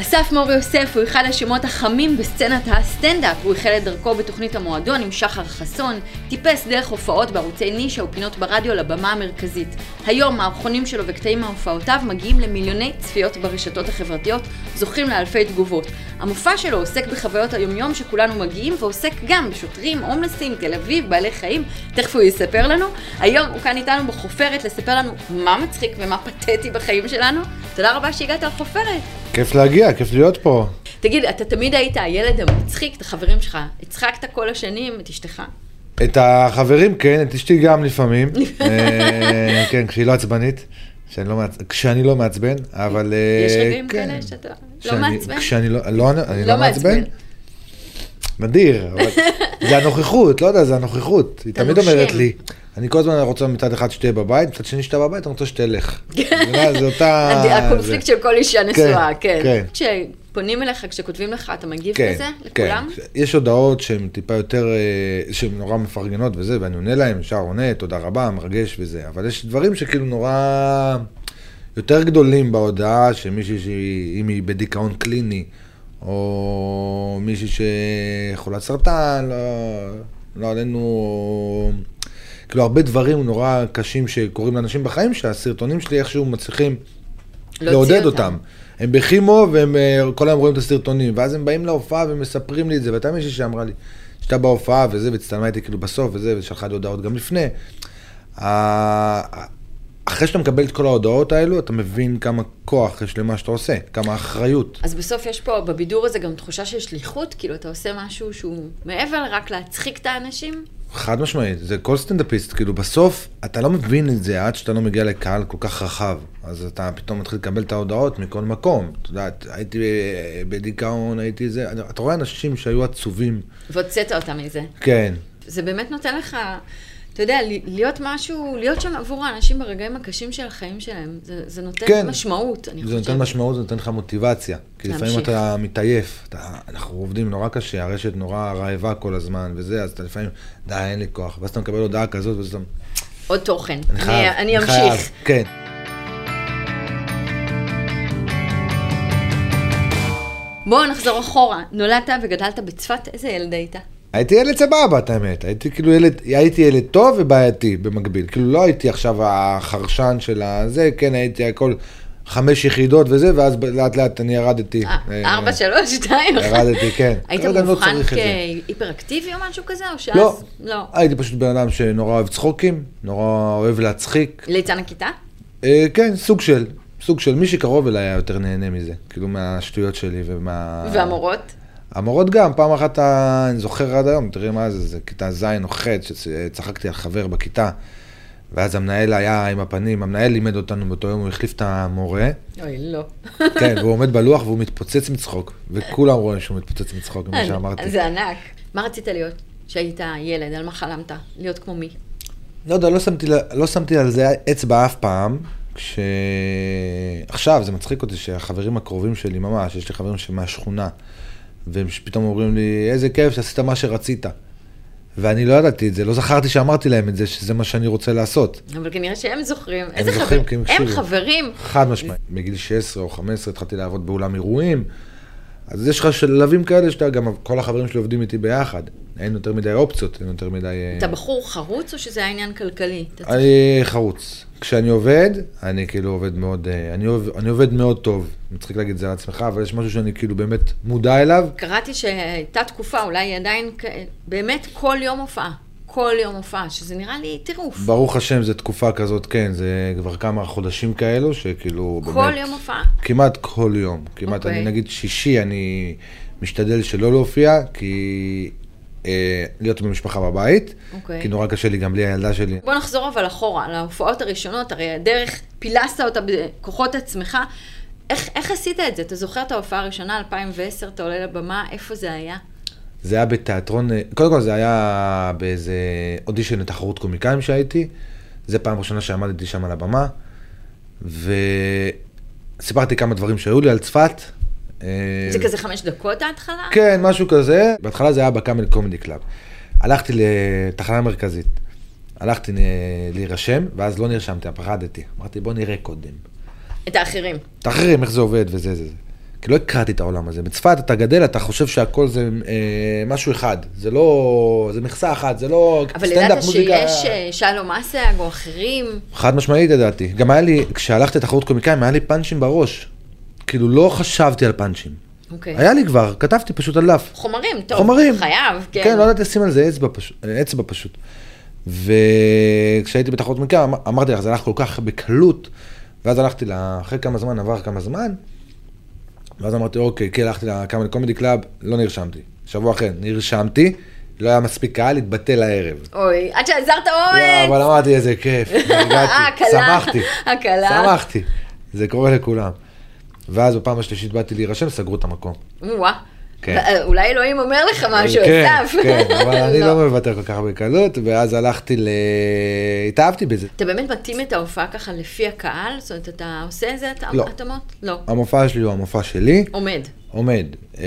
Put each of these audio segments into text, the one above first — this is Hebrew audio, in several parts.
אסף מור יוסף הוא אחד השמות החמים בסצנת הסטנדאפ. הוא החל את דרכו בתוכנית המועדון עם שחר חסון, טיפס דרך הופעות בערוצי נישה ופינות ברדיו לבמה המרכזית. היום מערכונים שלו וקטעים מהופעותיו מגיעים למיליוני צפיות ברשתות החברתיות, זוכים לאלפי תגובות. המופע שלו עוסק בחוויות היומיום שכולנו מגיעים, ועוסק גם בשוטרים, הומלסים, תל אביב, בעלי חיים. תכף הוא יספר לנו. היום הוא כאן איתנו בחופרת לספר לנו מה מצחיק ומה פתטי בחיים שלנו. תודה רבה שהגעת לחופרת. כיף להגיע, כיף להיות פה. תגיד, אתה תמיד היית הילד המצחיק, את החברים שלך. הצחקת כל השנים את אשתך. את החברים, כן, את אשתי גם לפעמים. אה, כן, כשהיא לא עצבנית. שאני לא, מעצ... כשאני לא מעצבן, אבל... אה, יש רגעים כן, כאלה שאתה לא מעצבן? כשאני לא, לא, אני לא לא מעצבן. נדיר, אבל זה הנוכחות, לא יודע, זה הנוכחות. היא תמיד. אומרת לי, אני כל הזמן רוצה מצד אחד שתהיה בבית, מצד שני שתהיה בבית, אני רוצה שתלך. זה אותה... הקונפליקט של כל אישה נשואה, כן. כן. כשפונים אליך, כשכותבים לך, אתה מגיב כן? כן. לכולם? יש הודעות שהן טיפה יותר, אה, שהן נורא מפרגנות וזה, ואני עונה להן, ישר עונה, תודה רבה, מרגש וזה, אבל יש דברים שכאילו נורא יותר גדולים בהודעה, שמישהי אם היא בדיכאון קליני, או מישהי שחולת סרטן, לא, לא עלינו, או... כאילו הרבה דברים נורא קשים שקורים לאנשים בחיים, שהסרטונים שלי איכשהו מצליחים להוציא לעודד אותם. אותם. הם בכימו והם אה, כל היום רואים את הסרטונים, ואז הם באים להופעה ומספרים לי את זה, והייתה מישהי שאמרה לי, שהייתה בהופעה וזה, והצטלמה איתי כאילו בסוף וזה, ושלחה לי הודעות גם לפני. אחרי שאתה מקבל את כל ההודעות האלו, אתה מבין כמה כוח יש למה שאתה עושה, כמה אחריות. אז בסוף יש פה בבידור הזה גם תחושה של שליחות, כאילו אתה עושה משהו שהוא מעבר לרק להצחיק את האנשים. חד משמעית, זה כל סטנדאפיסט, כאילו בסוף אתה לא מבין את זה עד שאתה לא מגיע לקהל כל כך רחב. אז אתה פתאום מתחיל לקבל את ההודעות מכל מקום. אתה יודע, הייתי אה, בדיכאון, הייתי זה, אתה רואה אנשים שהיו עצובים. והוצאת אותם מזה. כן, זה באמת נותן לך, אתה יודע, להיות משהו, להיות שם עבור האנשים ברגעים הקשים של החיים שלהם. זה, זה נותן כן. משמעות, אני זה חושבת. נותן משמעות, זה נותן לך מוטיבציה. כי לפעמים להמשיך. אתה מתעייף, אתה, אנחנו עובדים נורא קשה, הרשת נורא רעבה כל הזמן וזה, אז אתה לפעמים, די, אין לי כוח. ואז אתה מקבל הודעה כזאת, ואז אתה, עוד תוכן. אני חייב, אני אמשיך. חייב, כן. בואו נחזור אחורה. נולדת וגדלת בצפת, איזה ילד היית? הייתי ילד סבבה, את האמת. הייתי כאילו ילד, הייתי ילד טוב ובעייתי במקביל. כאילו לא הייתי עכשיו החרשן של הזה, כן, הייתי הכל חמש יחידות וזה, ואז לאט לאט אני ירדתי. אה, אה, ארבע, שלוש, שתיים. ירדתי, כן. היית לא את זה. כהיפראקטיבי או משהו כזה, או שאז? לא, לא. הייתי פשוט בן אדם שנורא אוהב צחוקים, נורא אוהב להצחיק. ליצן הכיתה? אה, כן, סוג של, סוג של, מי שקרוב אליי היה יותר נהנה מזה. כאילו מהשטויות שלי ומה... והמורות? המורות גם, פעם אחת, אני זוכר עד היום, תראי מה זה, זה כיתה ז' או ח', שצחקתי על חבר בכיתה, ואז המנהל היה עם הפנים, המנהל לימד אותנו באותו יום, הוא החליף את המורה, אוי, לא. כן, והוא עומד בלוח והוא מתפוצץ מצחוק, וכולם רואים שהוא מתפוצץ מצחוק, כמו שאמרתי. זה ענק. מה רצית להיות כשהיית ילד? על מה חלמת? להיות כמו מי? לא יודע, לא שמתי, לא שמתי על זה אצבע אף פעם, כש... עכשיו, זה מצחיק אותי שהחברים הקרובים שלי ממש, יש לי חברים שמהשכונה, והם פתאום אומרים לי, איזה כיף שעשית מה שרצית. ואני לא ידעתי את זה, לא זכרתי שאמרתי להם את זה, שזה מה שאני רוצה לעשות. אבל כנראה שהם זוכרים. איזה זוכרים? כי הם הם הקשיבו. חברים. חד משמעית. בגיל 16 או 15 התחלתי לעבוד באולם אירועים, אז יש לך שלבים כאלה שאתה גם, כל החברים שלי עובדים איתי ביחד. אין יותר מדי אופציות, אין יותר מדי... אה, אתה בחור חרוץ או שזה היה עניין כלכלי? אני חרוץ. כשאני עובד, אני כאילו עובד מאוד, אה, אני, עובד, אני עובד מאוד טוב. מצחיק להגיד את זה על עצמך, אבל יש משהו שאני כאילו באמת מודע אליו. קראתי שהייתה תקופה, אולי היא עדיין, באמת כל יום הופעה. כל יום הופעה, שזה נראה לי טירוף. ברוך השם, זו תקופה כזאת, כן, זה כבר כמה חודשים כאלו, שכאילו באמת... כל יום הופעה. כמעט כל יום. כמעט, אוקיי. אני נגיד שישי, אני משתדל שלא להופיע, כי... אה, להיות במשפחה בבית, אוקיי. כי נורא קשה לי גם בלי הילדה שלי. בוא נחזור אבל אחורה, להופעות הראשונות, הרי הדרך, פילסת אותה בכוחות עצמך. איך, איך עשית את זה? אתה זוכר את ההופעה הראשונה, 2010, אתה עולה לבמה, איפה זה היה? זה היה בתיאטרון, אה, קודם כל זה היה באיזה אודישן לתחרות קומיקאים שהייתי, זה פעם ראשונה שעמדתי שם על הבמה, וסיפרתי כמה דברים שהיו לי על צפת. אה, זה כזה חמש דקות ההתחלה? כן, משהו כזה. בהתחלה זה היה ב Camel Comedy Club. הלכתי לתחנה מרכזית, הלכתי להירשם, ואז לא נרשמתי, פחדתי. אמרתי, בוא נראה קודם. את האחרים. את האחרים, איך זה עובד וזה זה זה. כי לא הכרתי את העולם הזה. בצפת אתה גדל, אתה חושב שהכל זה אה, משהו אחד. זה לא... זה מקשה אחת, זה לא אבל ידעת. שיש אה, שלום אסייג או אחרים? חד משמעית ידעתי. גם היה לי, כשהלכתי לתחרות קומיקאים, היה לי פאנצ'ים בראש. כאילו, לא חשבתי על פאנצ'ים. אוקיי. היה לי כבר, כתבתי פשוט על דף. חומרים, טוב. חומרים. חייב, כן. כן, לא ידעתי לשים על זה אצבע פשוט. אצבע פשוט. וכשהייתי בתחרות קומיקאים, אמ- אמרתי לך, זה הלך כל כך בקלות, ואז הלכתי, לה- אחרי כמה זמן, עבר כמה זמן, ואז אמרתי, אוקיי, כן, הלכתי ל Camel Comedy Club, לא נרשמתי. שבוע אחר, נרשמתי, לא היה מספיק קהל, התבטל הערב. אוי, עד שעזרת לא, אומץ. אבל אמרתי, איזה כיף, הגעתי, שמחתי. שמחתי, זה קורה לכולם. ואז בפעם השלישית באתי להירשם, סגרו את המקום. וואה. כן. אה, אולי אלוהים אומר לך משהו, כן, אסף. כן, אבל אני לא מוותר כל כך בקלות, ואז הלכתי ל... התאהבתי בזה. אתה באמת מתאים את ההופעה ככה לפי הקהל? זאת אומרת, אתה עושה איזה לא. התאמות? לא. המופע שלי הוא המופע שלי, עומד. עומד. אה,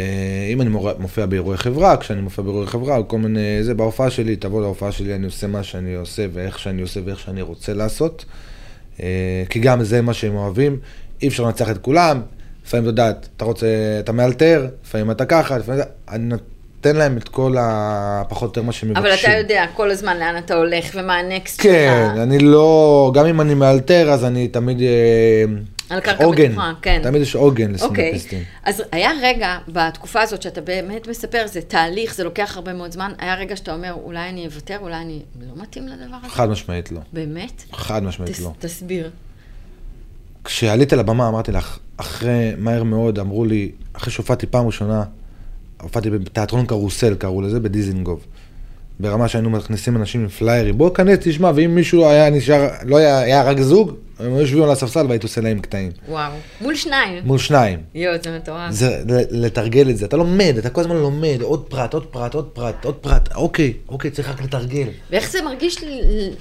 אם אני מופיע באירועי חברה, כשאני מופיע באירועי חברה, או כל מיני... זה, בהופעה שלי, תבוא להופעה שלי, אני עושה מה שאני עושה, ואיך שאני עושה, ואיך שאני רוצה לעשות. אה, כי גם זה מה שהם אוהבים. אי אפשר לנצח את כולם. לפעמים, אתה יודעת, אתה רוצה, אתה מאלתר, לפעמים אתה ככה, לפעמים... זה- אני נותן להם את כל הפחות או יותר מה שהם מבקשים. אבל אתה יודע כל הזמן לאן אתה הולך ומה הנקסט כן, שלך. אני לא, גם אם אני מאלתר, אז אני תמיד, אה, על קרקע עוגן, בטוחה, כן. תמיד יש עוגן אוקיי, לסטנדאפיסטים. אז היה רגע בתקופה הזאת שאתה באמת מספר, זה תהליך, זה לוקח הרבה מאוד זמן, היה רגע שאתה אומר, אולי אני אוותר, אולי אני לא מתאים לדבר הזה? חד משמעית לא, באמת? חד משמעית תס- לא. תסביר. כשעליתי לבמה אמרתי לך, אחרי, מהר מאוד, אמרו לי, אחרי שהופעתי פעם ראשונה, הופעתי בתיאטרון קרוסל, קראו לזה, בדיזינגוף. ברמה שהיינו מכניסים אנשים עם פליירים, בוא כנס, תשמע, ואם מישהו היה נשאר, לא היה, היה רק זוג, הם היו יושבים על הספסל והייתי עושה להם קטעים. וואו. מול שניים. מול שניים. יואו, זה מטורף. זה לתרגל את זה, אתה לומד, אתה כל הזמן לומד, עוד פרט, עוד פרט, עוד פרט, עוד פרט, אוקיי, אוקיי, צריך רק לתרגל. ואיך זה מרגיש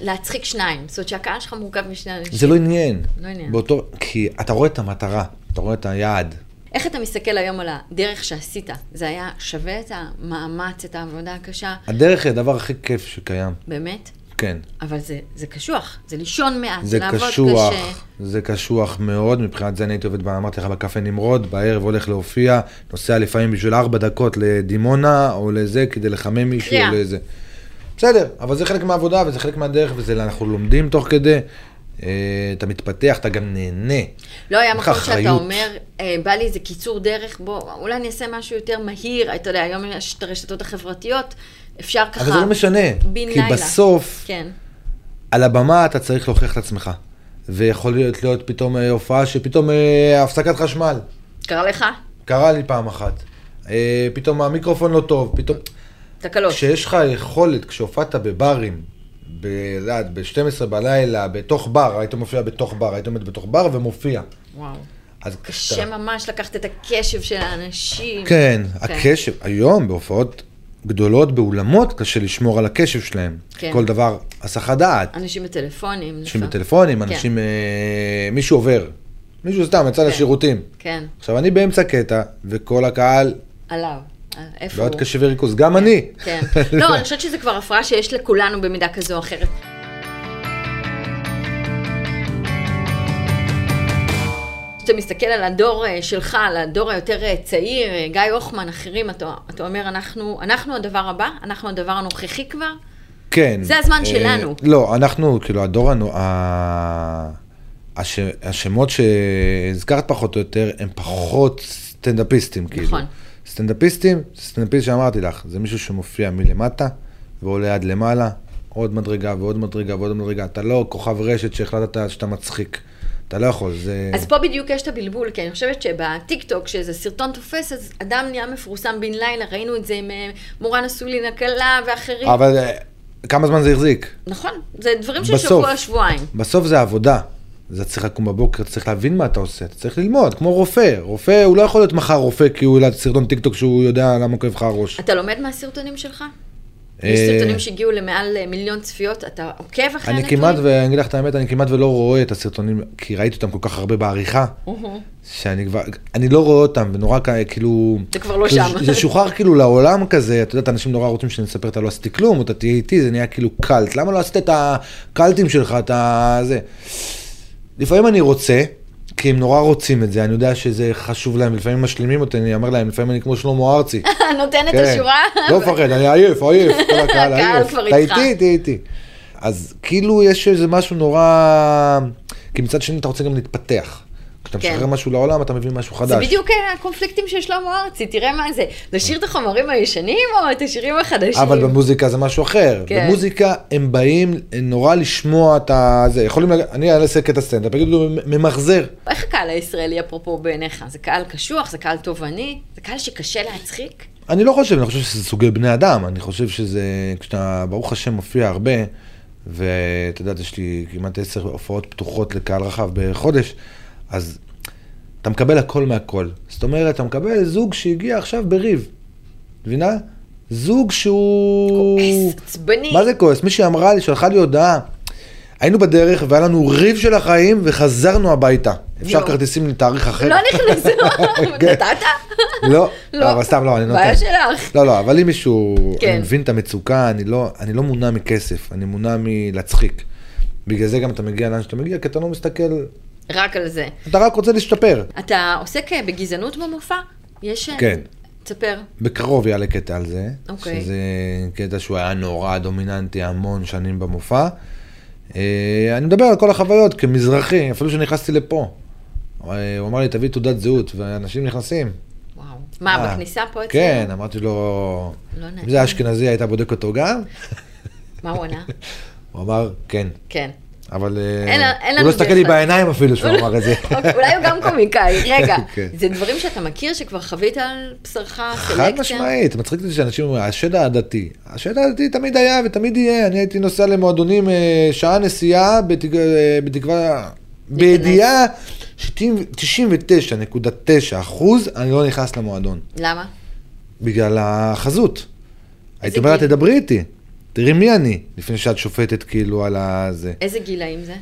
להצחיק שניים? זאת אומרת שהקהל שלך מורכב משני אנשים. זה לא עניין. לא עניין. באותו, כי אתה רואה את המטרה, אתה רואה את היעד. איך אתה מסתכל היום על הדרך שעשית? זה היה שווה את המאמץ, את העבודה הקשה? הדרך היא הדבר הכי כיף שקיים, באמת? כן. אבל זה, זה קשוח, זה לישון מעט, זה, זה לעבוד קשוח, קשה. זה קשוח מאוד, מבחינת זה אני הייתי עובד, אמרתי לך, בקפה נמרוד, בערב הולך להופיע, נוסע לפעמים בשביל ארבע דקות לדימונה, או לזה, כדי לחמם מישהו, קריאה. או לזה. בסדר, אבל זה חלק מהעבודה, וזה חלק מהדרך, וזה אנחנו לומדים תוך כדי. אה, אתה מתפתח, אתה גם נהנה. לא היה מקום שאתה אחריות. אומר, אה, בא לי איזה קיצור דרך, בוא, אולי אני אעשה משהו יותר מהיר, אתה יודע, היום יש את הרשתות החברתיות, אפשר ככה... אבל זה לא משנה, בן כי לילה. בסוף, כן, על הבמה אתה צריך להוכיח את עצמך. ויכול להיות, להיות פתאום אה, הופעה שפתאום אה, הפסקת חשמל. קרה לך? קרה לי פעם אחת. אה, פתאום המיקרופון לא טוב, פתאום... תקלות. כשיש לך יכולת, כשהופעת בברים, ב- יודעת, ב-12 בלילה, בתוך בר, היית מופיע בתוך בר, היית עומד בתוך בר ומופיע. וואו. אז קשה כשאתה- ממש לקחת את הקשב של האנשים. כן, הקשב, היום בהופעות גדולות באולמות, קשה לשמור על הקשב שלהם. כן. כל דבר הסחת דעת. אנשים בטלפונים. אנשים לפעמים. בטלפונים, כן. אנשים, אה, מישהו עובר. מישהו סתם יצא כן. לשירותים. כן, עכשיו, אני באמצע קטע, וכל הקהל עליו. אה, איפה בעיות הוא? קשב וריכוז, גם אני. כן. לא, אני חושבת שזה כבר הפרעה שיש לכולנו במידה כזו או אחרת. כשאתה מסתכל על הדור אה, שלך, על הדור היותר אה, צעיר, אה, גיא הוחמן, אחרים, אתה, אתה אומר, אנחנו, אנחנו הדבר הבא? אנחנו הדבר הנוכחי כבר? כן. זה הזמן אה, שלנו. לא, אנחנו, כאילו, הדור, הנו- ה- הש- השמות שהזכרת פחות או יותר, הם פחות סטנדאפיסטים, כאילו. נכון. סטנדאפיסטים, סטנדאפיסט שאמרתי לך, זה מישהו שמופיע מלמטה ועולה עד למעלה, עוד מדרגה ועוד מדרגה ועוד מדרגה. אתה לא כוכב רשת שהחלטת שאתה מצחיק. אתה לא יכול, זה... אז פה בדיוק יש את הבלבול, כי אני חושבת שבטיקטוק, כשאיזה סרטון תופס, אז אדם נהיה מפורסם בן לילה, ראינו את זה עם אה, מורן אסולין הקלה ואחרים. אבל אה, כמה זמן זה החזיק? נכון, זה דברים של. שבוע, שבועיים. בסוף זה עבודה. אז אתה צריך לקום בבוקר, אתה צריך להבין מה אתה עושה, אתה צריך ללמוד, כמו רופא. רופא, הוא לא יכול להיות מחר רופא כי הוא העלה סרטון טיק טוק שהוא יודע למה כואב לך הראש. אתה לומד מהסרטונים שלך? אה, יש סרטונים שהגיעו למעל אה, מיליון צפיות, אתה עוקב אחרי אני הנתונים? כמעט, ואני אגיד לך את האמת, אני כמעט ולא רואה את הסרטונים, כי ראיתי אותם כל כך הרבה בעריכה. שאני כבר, אני לא רואה אותם, ונורא כאילו... זה כבר לא שם. זה שוחרר כאילו לעולם כזה, את יודעת, אנשים נורא רוצים שאני אספר, אתה לא עשיתי כלום, אתה תהיה איתי, זה נהיה כאילו קאלט. למה לא עשית את הקאלטים שלך, את ה... זה. לפעמים אני רוצה, כי הם נורא רוצים את זה, אני יודע שזה חשוב להם, לפעמים משלימים אותי, אני אומר להם, לפעמים אני כמו שלמה ארצי. נותן את כן. השורה? לא מפחד, אני עייף, עייף, כל הקהל עייף. אתה. איתי, איתי, איתי. אז כאילו יש איזה משהו נורא... כי מצד שני אתה רוצה גם להתפתח. כשאתה כן. משחרר משהו לעולם, אתה מביא משהו חדש. זה בדיוק אה, הקונפליקטים של שלמה ארצי, תראה מה זה. לשיר את החומרים הישנים או את השירים החדשים? אבל במוזיקה זה משהו אחר. כן. במוזיקה הם באים נורא לשמוע את ה... זה, יכולים להגיד, אני אעשה קטע סטנדאפ, יגידו, ממחזר. איך הקהל הישראלי, אפרופו בעיניך? זה קהל קשוח? זה קהל תובעני? זה קהל שקשה להצחיק? אני לא חושב, אני חושב שזה סוגי בני אדם, אני חושב שזה, כשאתה, ברוך השם, מופיע הרבה, ואת יודעת, יש לי כמעט עשר הופעות פתוחות לקהל רחב בחודש, אז אתה מקבל הכל מהכל. זאת אומרת, אתה מקבל זוג שהגיע עכשיו בריב, מבינה? זוג שהוא... כועס, עצבני. מה זה כועס? מישהי אמרה לי, שלחה לי הודעה. היינו בדרך והיה לנו ריב של החיים וחזרנו הביתה. אפשר. כרטיסים לתאריך אחר? לא נכנסו, כן. נתת? לא, לא. אבל סתם לא, אני נותן. בעיה שלך. לא, לא, אבל אם מישהו כן. אני מבין את המצוקה, לא, אני לא מונע מכסף, אני מונע מלהצחיק. בגלל זה גם אתה מגיע לאן שאתה מגיע, כי אתה לא מסתכל, רק על זה. אתה רק רוצה להשתפר. אתה עוסק אה, בגזענות במופע? יש... אה, כן. תספר. בקרוב יעלה קטע על זה, אוקיי. שזה קטע שהוא היה נורא דומיננטי המון שנים במופע. אה, אני מדבר על כל החוויות כמזרחי, אפילו שנכנסתי לפה. הוא אמר לי, תביא תעודת זהות, ואנשים נכנסים. וואו. מה, בכניסה פה אצלנו? כן, אמרתי לו, לא. אם זה אשכנזי, היית בודק אותו גם? מה הוא ענה? הוא אמר, כן. כן. אבל אה, הוא לא הסתכל לי. בעיניים אפילו שהוא אמר את זה. אולי הוא גם קומיקאי. רגע, כן. זה דברים שאתה מכיר, שכבר חווית על בשרך, סלקציה? חד משמעית, מצחיק אותי שאנשים אומרים, השד העדתי. השד העדתי תמיד היה ותמיד יהיה. אני הייתי נוסע למועדונים אה, שעה נסיעה אה, בתקווה, בידיעה ש-99.9 אחוז אני לא נכנס למועדון. למה? בגלל החזות. הייתי אומר לה? תדברי איתי, תראי מי אני, לפני שאת שופטת כאילו על הזה. איזה גילאים זה?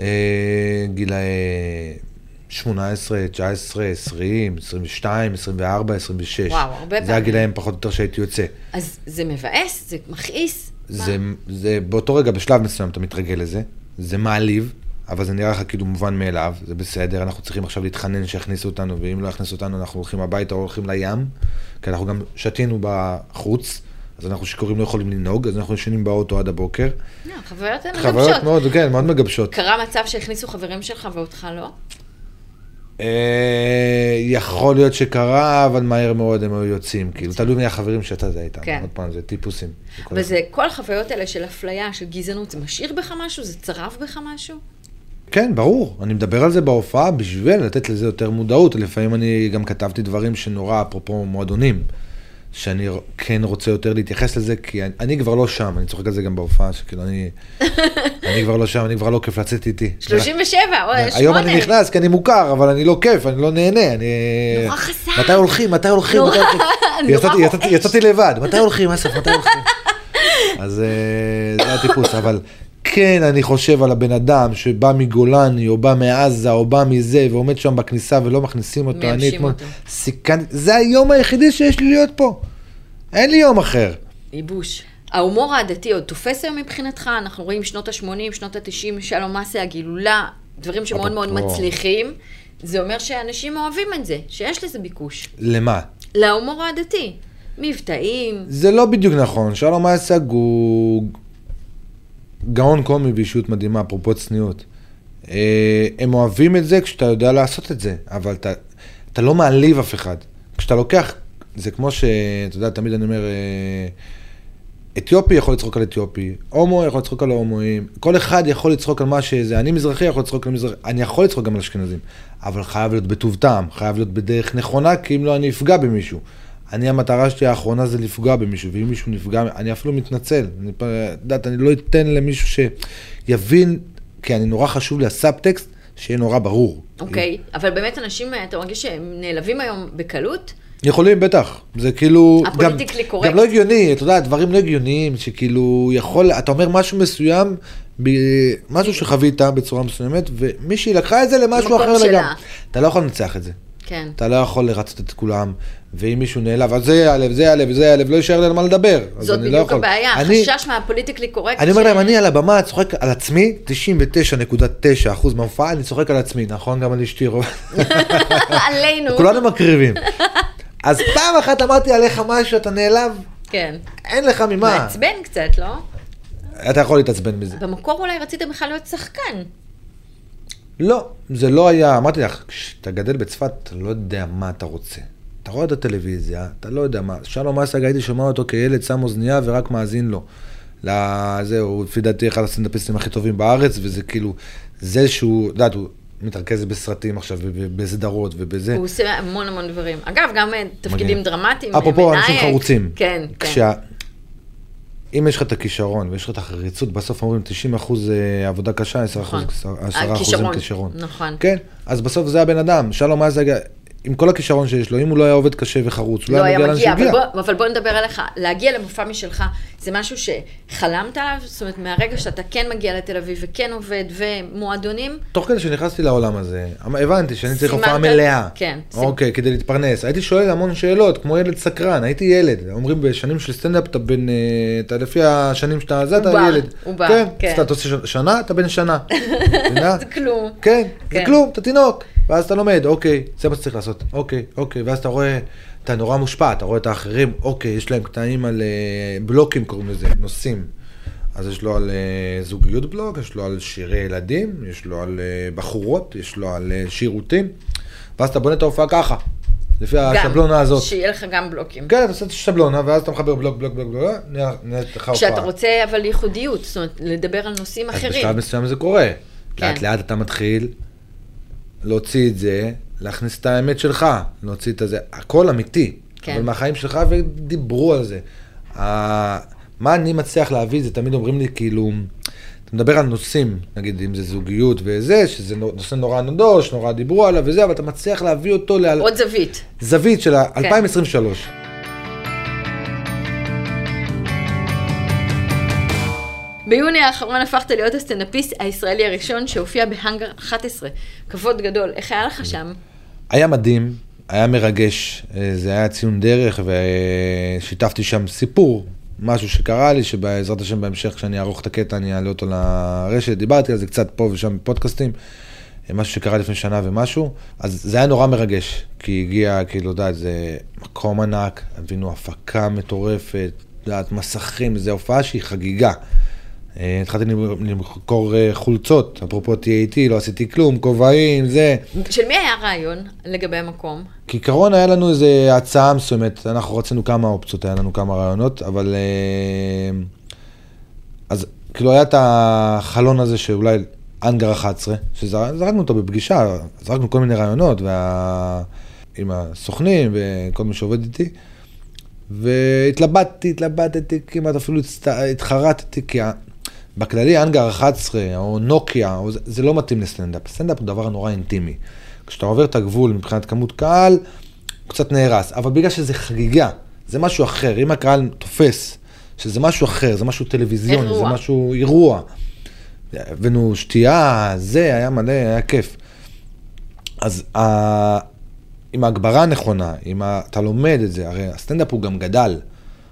אה, גילאי 18, 19, 20, 22, 24, 26. וואו, הרבה זה פעמים. הגילאים פחות או יותר שהייתי יוצא. אז זה מבאס? זה מכעיס? זה, זה באותו רגע, בשלב מסוים אתה מתרגל לזה, זה מעליב, אבל זה נראה לך כאילו מובן מאליו, זה בסדר, אנחנו צריכים עכשיו להתחנן שיכניסו אותנו, ואם לא יכניסו אותנו אנחנו הולכים הביתה או הולכים לים, כי אנחנו גם שתינו בחוץ, אז אנחנו שיכורים לא יכולים לנהוג, אז אנחנו ישנים באוטו עד הבוקר. לא, חוויות הן חוויות מגבשות. מאוד, כן, מאוד מגבשות. קרה מצב שהכניסו חברים שלך ואותך לא? אה, יכול להיות שקרה, אבל מהר מאוד הם היו יוצאים, כאילו, תלוי מי החברים שאתה זה איתם, כן. עוד פעם, זה טיפוסים. זה כל אבל זה, כל החוויות האלה של אפליה, של גזענות, זה משאיר בך משהו? זה צרב בך משהו? כן, ברור. אני מדבר על זה בהופעה בשביל לתת לזה יותר מודעות. לפעמים אני גם כתבתי דברים שנורא, אפרופו מועדונים, שאני כן רוצה יותר להתייחס לזה, כי אני, אני כבר לא שם, אני צוחק על זה גם בהופעה, שכאילו אני, אני כבר לא שם, אני כבר לא כיף לצאת איתי. 37, אוי, שמונה. היום אני נכנס כי אני מוכר, אבל אני לא כיף, אני לא נהנה, אני... נורא חזק. מתי הולכים? מתי הולכים? נורא- מתי הולכים? נורא יצאתי- יצאתי- רועש. יצאתי לבד, מתי הולכים, אסף? מתי הולכים? אז אה, זה הטיפוס, אבל כן, אני חושב על הבן אדם שבא מגולני, או בא מעזה, או בא מזה, ועומד שם בכניסה ולא מכניסים אותו. אני מייבשים אתמול אותו. סיכנתי, זה היום היחידי שיש לי להיות פה. אין לי יום אחר. ייבוש. ההומור העדתי עוד תופס היום מבחינתך? אנחנו רואים שנות ה-80, שנות ה-90, שלום מסה, הגילולה, דברים שמאוד מאוד. מצליחים. זה אומר שאנשים אוהבים את זה, שיש לזה ביקוש. למה? להומור העדתי. מבטאים, זה לא בדיוק נכון, שלום אייסג הוא גאון קומי ואישיות מדהימה, אפרופו צניעות. אה, הם אוהבים את זה כשאתה יודע לעשות את זה, אבל אתה, אתה לא מעליב אף אחד. כשאתה לוקח, זה כמו שאתה יודע, תמיד אני אומר, אה, אתיופי יכול לצחוק על אתיופי, הומו יכול לצחוק על ההומואים, כל אחד יכול לצחוק על מה שזה, אני מזרחי יכול לצחוק על מזרחי, אני יכול לצחוק גם על אשכנזים, אבל חייב להיות בטוב טעם, חייב להיות בדרך נכונה, כי אם לא אני אפגע במישהו. אני, המטרה שלי האחרונה זה לפגוע במישהו, ואם מישהו נפגע, אני אפילו מתנצל. אני, יודעת, אני לא אתן למישהו שיבין כי אני נורא חשוב לי הסאבטקסט, שיהיה נורא ברור. אוקיי, אבל באמת אנשים, אתה מרגיש שהם נעלבים היום בקלות? יכולים, בטח. זה כאילו... ה political correct. גם לא הגיוני, אתה יודע, דברים לא הגיוניים, שכאילו יכול, אתה אומר משהו מסוים, ב, משהו שחווית בצורה מסוימת, ומישהי לקחה את זה למשהו אחר. לגמרי. אתה לא יכול לנצח את זה. כן. אתה לא יכול לרצות את כולם, ואם מישהו נעלב, אז זה יעלב, זה יעלב, זה יעלב, לא יישאר לי על מה לדבר. זאת אני לא בדיוק יכול. הבעיה, אני- חשש מהפוליטיקלי קורקט. אני אומר ש- להם, אני על הבמה צוחק על עצמי, 99.9% מההופעה, אני צוחק על עצמי, נכון? גם על אשתי, רוב- עלינו. כולנו מקריבים. אז פעם אחת אמרתי עליך משהו, אתה נעלב, כן. אין לך ממה. מעצבן קצת, לא? אתה יכול להתעצבן מזה. במקור אולי רצית בכלל להיות שחקן. לא, זה לא היה, אמרתי לך, כשאתה גדל בצפת, אתה לא יודע מה אתה רוצה. אתה רואה את הטלוויזיה, אתה לא יודע מה. שלום אסג, הייתי שומע אותו כילד, שם אוזנייה ורק מאזין לו. לזהו, הוא לפי דעתי אחד הסטנדאפיסטים הכי טובים בארץ, וזה כאילו, זה שהוא, את יודעת, הוא מתרכז בסרטים עכשיו, ובסדרות ובזה. הוא עושה המון המון דברים. אגב, גם אה, תפקידים מגניב. דרמטיים. אפרופו. אנשים חרוצים. כן, כן. כשה... אם יש לך את הכישרון ויש לך את החריצות, בסוף אומרים 90 אחוז אה, עבודה קשה, 10 אחוז נכון. 10 אחוזים הכישרון, כישרון. נכון. כן, אז בסוף זה הבן אדם, שלום אייזק, עם כל הכישרון שיש לו, אם הוא לא היה עובד קשה וחרוץ, הוא לא היה מגיע לאן מגיע, אבל שהגיע. בוא, אבל בוא נדבר עליך. להגיע למופע משלך, זה משהו שחלמת עליו? זאת אומרת, מהרגע שאתה כן מגיע לתל אביב וכן עובד ומועדונים, תוך כדי שנכנסתי לעולם הזה, אמ- הבנתי שאני צריך הופעה מלאה. כן, סימ- אוקיי, כדי להתפרנס. הייתי שואל המון שאלות, כמו ילד סקרן, הייתי ילד. אומרים בשנים של סטנדאפ, אתה בן, אה, אתה לפי השנים שאתה זה, אתה ילד. עובר, כן, כן. אז אתה עושה שנה, אתה בן שנה. זה כלום. כן, זה כן. כלום, אתה תינוק. ואז אתה לומד, אוקיי, זה מה שצריך לעשות, אוקיי, אוקיי, ואז אתה רואה, אתה נורא מושפע, אתה רואה את האחרים, אוקיי, יש להם קטעים על אה, בלוקים קוראים לזה, נושאים. אז יש לו על אה, זוגיות בלוק, יש לו על שירי ילדים, יש לו על אה, בחורות, יש לו על שירותים, ואז אתה בונה את ההופעה ככה, לפי השבלונה הזאת. שיהיה לך גם בלוקים. כן, אתה עושה את השבלונה, ואז אתה מחבר בלוק, בלוק, בלוק, בלוק, נהיה- נהיית לך הופעה. כשאתה רוצה אבל ייחודיות, זאת אומרת, לדבר על נושאים אז אחרים. בשלב מסוים זה קורה. כן. לאט לאט אתה מתחיל להוציא את זה, להכניס את האמת שלך, להוציא את הזה, הכל אמיתי. כן. אבל מהחיים שלך ודיברו על זה. מה אני מצליח להביא, זה תמיד אומרים לי כאילו, אתה מדבר על נושאים, נגיד אם זה זוגיות וזה, שזה נו- נושא נורא נדוש, נורא דיברו עליו וזה, אבל אתה מצליח להביא אותו עוד זווית. לזווית של כן. ביוני האחרון הפכת להיות הסטנדאפיסט הישראלי הראשון שהופיע בהאנגר 11. כבוד גדול. איך היה לך שם? היה מדהים, היה מרגש, אה, זה היה ציון דרך ושיתפתי שם סיפור, משהו שקרה לי, שבעזרת השם בהמשך כשאני אערוך את הקטע אני אעלה אותו לרשת, דיברתי על זה קצת פה ושם בפודקאסטים, אה, משהו שקרה לפני שנה ומשהו, אז זה היה נורא מרגש, כי הגיע, כאילו, אתה יודע, זה מקום ענק, הבינו הפקה מטורפת, יודעת, מסכים, זו הופעה שהיא חגיגה. אה, התחלתי למכור אה, חולצות, אפרופו TAT, לא עשיתי כלום, כובעים, זה. של מי היה הרעיון לגבי המקום? כעיקרון היה לנו איזה הצעה מסוימת, אנחנו רצינו כמה אופציות, היה לנו כמה רעיונות, אבל... אה, אז כאילו היה את החלון הזה שאולי אנגר 11, שזרקנו אותו בפגישה, זרקנו כל מיני רעיונות, וה... עם הסוכנים וכל מי שעובד איתי, והתלבטתי, התלבטתי, כמעט אפילו הצט... התחרטתי, כי בכללי אנגר 11 או נוקיה, או זה, זה לא מתאים לסטנדאפ. סטנדאפ הוא דבר נורא אינטימי. כשאתה עובר את הגבול מבחינת כמות קהל, הוא קצת נהרס, אבל בגלל שזה חגיגה, זה משהו אחר. אם הקהל תופס שזה משהו אחר, זה משהו טלוויזיוני, אירוע. זה משהו אירוע. הבאנו שתייה, זה, היה מלא, היה כיף. אז ה... עם ההגברה הנכונה, עם ה... אתה לומד את זה, הרי הסטנדאפ הוא גם גדל,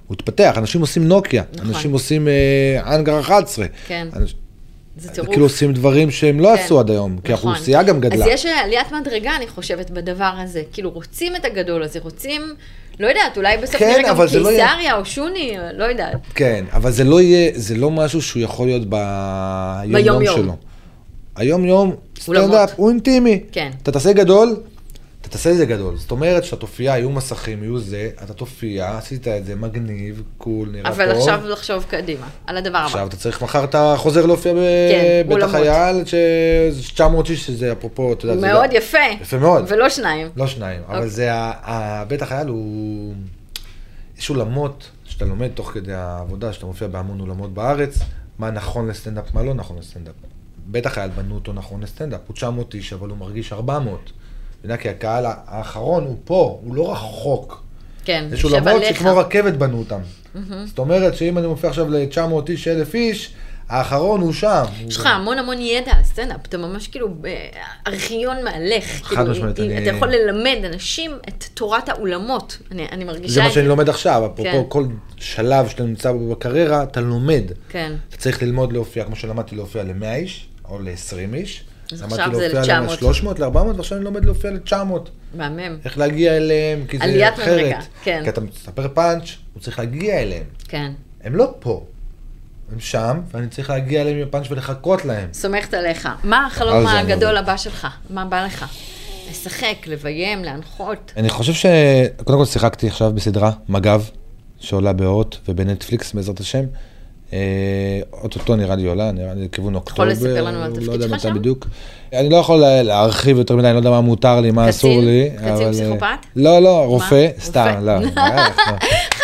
הוא התפתח, אנשים עושים נוקיה, נכון. אנשים עושים אה, אנגר 11. כן. אנש... זה טירוף. כאילו עושים דברים שהם לא כן. עשו עד היום, כי נכון. האוכלוסייה גם גדלה. אז יש עליית מדרגה, אני חושבת, בדבר הזה. כאילו, רוצים את הגדול הזה, רוצים, לא יודעת, אולי בסוף כן, נראה גם זה לא יהיה- קיסריה או שוני, לא יודעת. כן, אבל זה לא יהיה, זה לא משהו שהוא יכול להיות ביום-יום. שלו. היום-יום. סטנדאפ הוא אינטימי. כן. אתה תעשה גדול, אתה תעשה את זה גדול. זאת אומרת שאתה תופיע, יהיו מסכים, יהיו זה, אתה תופיע, עשית את זה, מגניב, cool, נראה טוב. אבל עכשיו לחשוב קדימה, על הדבר הבא. עכשיו אתה צריך, מחר אתה חוזר להופיע כן, בבית אולמות. החייל, שזה 900 איש, שזה אפרופו, אתה יודע, זה מאוד לא- יפה. יפה מאוד. ולא שניים. לא שניים, אבל אוקיי. זה, ה- ה- בית החייל הוא, יש אולמות שאתה לומד תוך כדי העבודה, שאתה מופיע בהמון אולמות בארץ, מה נכון לסטנדאפ, מה לא נכון לסטנדאפ. בטח היה בנו אותו נכון לסטנדאפ, הוא 900 איש, אבל הוא מרגיש 400. יודע, כי הקהל האחרון הוא פה, הוא לא רחוק. כן, יש אולמות. שכמו רכבת בנו אותם. זאת אומרת שאם אני מופיע עכשיו ל-900 איש, 1,000 איש, האחרון הוא שם. יש לך המון המון ידע על סטנדאפ, אתה ממש כאילו בארכיון מהלך. חד כאילו, משמעית, אני- אתה יכול ללמד אנשים את תורת האולמות. אני, אני מרגישה זה מה את שאני לומד עכשיו, כן. אפרופו כל שלב שאתה נמצא בו בקריירה, אתה לומד. כן. אתה צריך ללמוד להופיע, כמו שלמדתי להופיע ל-100 איש, או ל-20 איש. אז עכשיו זה להופיע ל-900. ל-300, ל-400, ועכשיו אני לומד להופיע ל-900. מהמם. איך להגיע אליהם, כי זה עליית אחרת. מדרגה, כן. כי אתה מספר פאנץ', הוא צריך להגיע אליהם. כן. הם לא פה. הם שם, ואני צריך להגיע אליהם עם הפאנץ' ולחכות להם. סומכת עליך. מה החלום הגדול עובד. הבא שלך? מה בא לך? לשחק, לביים, להנחות? אני חושב ש... קודם כל שיחקתי עכשיו בסדרה, מג"ב, שעולה בהוט ובנטפליקס בעזרת השם. אה, אוטוטו נראה לי עולה, נראה לי לכיוון אוקטובר. לספר לנו על לא התפקיד יודע שלך מתי שם? בדיוק. אני לא יכול לה- להרחיב יותר מדי, אני לא יודע מה מותר לי, מה קצין? אסור לי. קצין אבל, אה, פסיכופת? לא, לא, רופא? סתם, לא.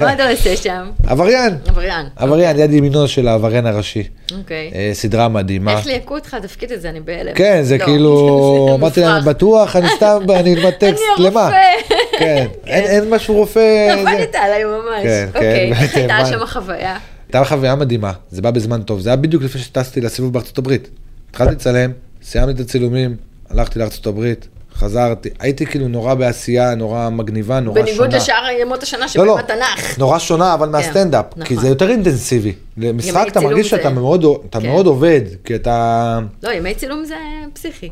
מה אתה עושה שם? עבריין, עבריין. עבריין, יד ימינו של העבריין הראשי. אוקיי. אה, סדרה מדהימה. איך ליהקו אותך התפקיד הזה? אני בהלם. כן, זה לא, כאילו, אמרתי להם. בטוח, אני סתם, אני אלמד טקסט, למה? כן, אין משהו רופא. עבדת עליי ממש. כן, כן, אוקיי, איך הייתה מה? שם החוויה? הייתה חוויה מדהימה, זה בא בזמן טוב, זה היה בדיוק לפני שטסתי לסיבוב בארצות הברית. התחלתי לצלם, סיימתי את הצילומים, הלכתי לארצות הברית, חזרתי, הייתי כאילו נורא בעשייה, נורא מגניבה, נורא שונה. בניגוד לשאר ימות השנה לא, שבהם לא, התנ"ך. נורא שונה, אבל מהסטנדאפ, כי נכון. זה יותר אינטנסיבי. למשחק אתה מרגיש זה- שאתה מאוד, אתה כן. מאוד עובד, כי אתה... לא, ימי צילום זה פסיכי.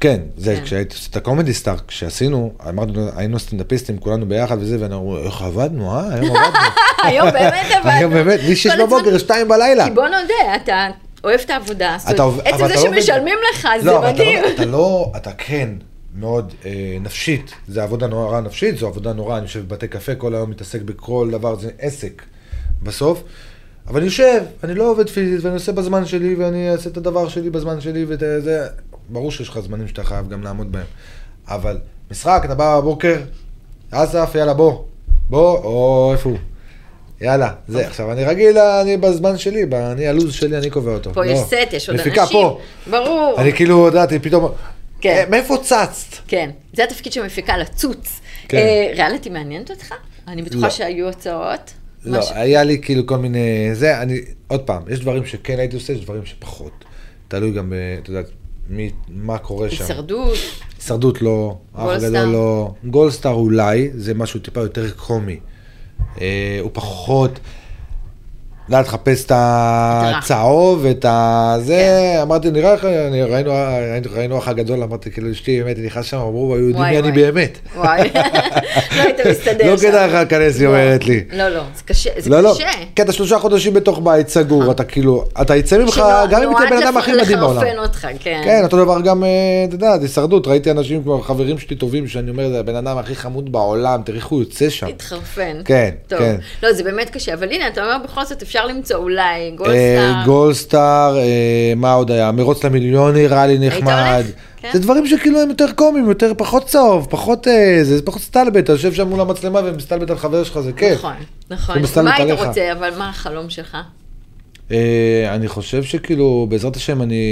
כן, זה, כן. כשהייתי עושה את הקומדי סטאר, כשעשינו, אמרנו, היינו סטנדאפיסטים כולנו ביחד וזה, ואנחנו אמרו, איך עבדנו, אה? היום עבדנו. היום באמת עבדנו. היום באמת, מ-6 כל הזמן- בבוקר, 2 בלילה. כי בוא נודה, אתה אוהב את העבודה. עצם זה לא שמשלמים לך, זה לא, אתה מדהים. לא- אתה לא, אתה כן מאוד אה, נפשית, זה עבודה נורא נפשית, זו עבודה נורא, אני יושב בבתי קפה, כל היום מתעסק בכל דבר, זה עסק בסוף. אבל אני יושב, אני לא עובד פיזית, ואני עושה בזמן שלי, ואני אעשה את הדבר שלי בזמן שלי, ואת זה, ברור שיש לך זמנים שאתה חייב גם לעמוד בהם. אבל משחק, אתה בא בבוקר, אסף, יאללה בוא, בוא, או איפה הוא? יאללה, זה, עכשיו אני רגיל, אני בזמן שלי, אני, הלו"ז שלי, אני קובע אותו. פה לא. יש סט, יש עוד אנשים. פה. ברור. אני כאילו, ידעתי, פתאום, כן. "אה, מאיפה צצת? כן, זה התפקיד של מפיקה, לצוץ. כן. אה, ריאליטי מעניינת אותך? אני בטוחה לא. שהיו הצעות. לא, משהו- היה לי כאילו כל מיני, זה, אני, עוד פעם, יש דברים שכן הייתי עושה, יש דברים שפחות. תלוי גם, ב- אתה יודע, מי, מה קורה שם. הישרדות. הישרדות לא, גולדסטאר. הגדול לא, גולדסטאר אולי, זה משהו טיפה יותר קומי. אה, הוא פחות, לדעת לחפש את הצהוב ואת הזה, כן. אמרתי, נראה לך, ראינו, אח הגדול, אמרתי, כאילו, אשתי באמת, נכנס שם, אמרו, היו יודעים מי אני. באמת. וואי, לא היית מסתדר לא שם. כדאי לך להיכנס, היא לא. אומרת לי. לא, לא, זה קשה, זה לא, לא, קשה. כי אתה שלושה חודשים בתוך בית סגור, אתה כאילו, אתה יצא ממך, שנועד גם אם תהיה בן אדם הכי מדהים בעולם. לחרפן אותך, כן. כן, אותו דבר גם, אה, אתה יודע, הישרדות, ראיתי אנשים כמו חברים שלי טובים, שאני אומר, זה הבן אדם הכי חמוד בעולם, תראי איך הוא יוצא שם. התחרפן. כן. כן. לא, זה באמת קשה, אבל הנה, אתה אומר בכל זאת אפשר למצוא אולי אה, גולדסטאר. גולדסטאר, אה, מה עוד היה? מרוץ למיליון נראה לי נחמד. כן. זה דברים שכאילו הם יותר קומיים, יותר פחות צהוב, פחות אה, זה, פחות סטלבט, אתה יושב שם מול המצלמה ומסטלבט על חבר שלך, זה כיף. נכון, נכון. מה היית. רוצה, אבל מה החלום שלך? אני חושב שכאילו, בעזרת השם, אני...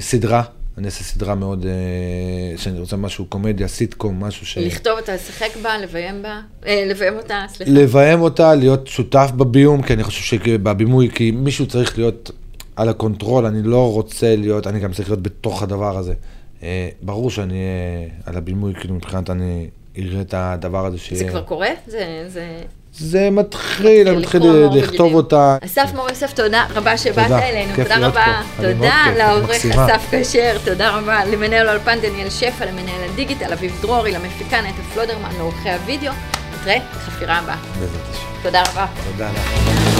סדרה, אני אעשה סדרה מאוד, אה, שאני רוצה משהו קומדיה, סיטקום, משהו ש... לכתוב אותה, לשחק בה, לביים בה? אה, לביים אותה, סליחה. לביים אותה, להיות שותף בביום, כי אני חושב שבבימוי, כי מישהו צריך להיות על ה control, אני לא רוצה להיות, אני גם צריך להיות בתוך הדבר הזה. אה, ברור שאני אהיה על הבימוי, כאילו מבחינת אני אראה את הדבר הזה שיהיה... זה כבר קורה? זה... זה... זה מתחיל, אני מתחיל לכתוב. אותה. אסף מור יוסף, תודה רבה שבאת. אלינו, תודה רבה. תודה לעורך. אסף כשר, תודה רבה למנהל האולפן דניאל שפע, למנהל הדיגיטל אביב דרורי, למפיקה נטע פלודרמן, לעורכי הוידאו. נתראה בחפירה הבאה. תודה רבה. תודה לך.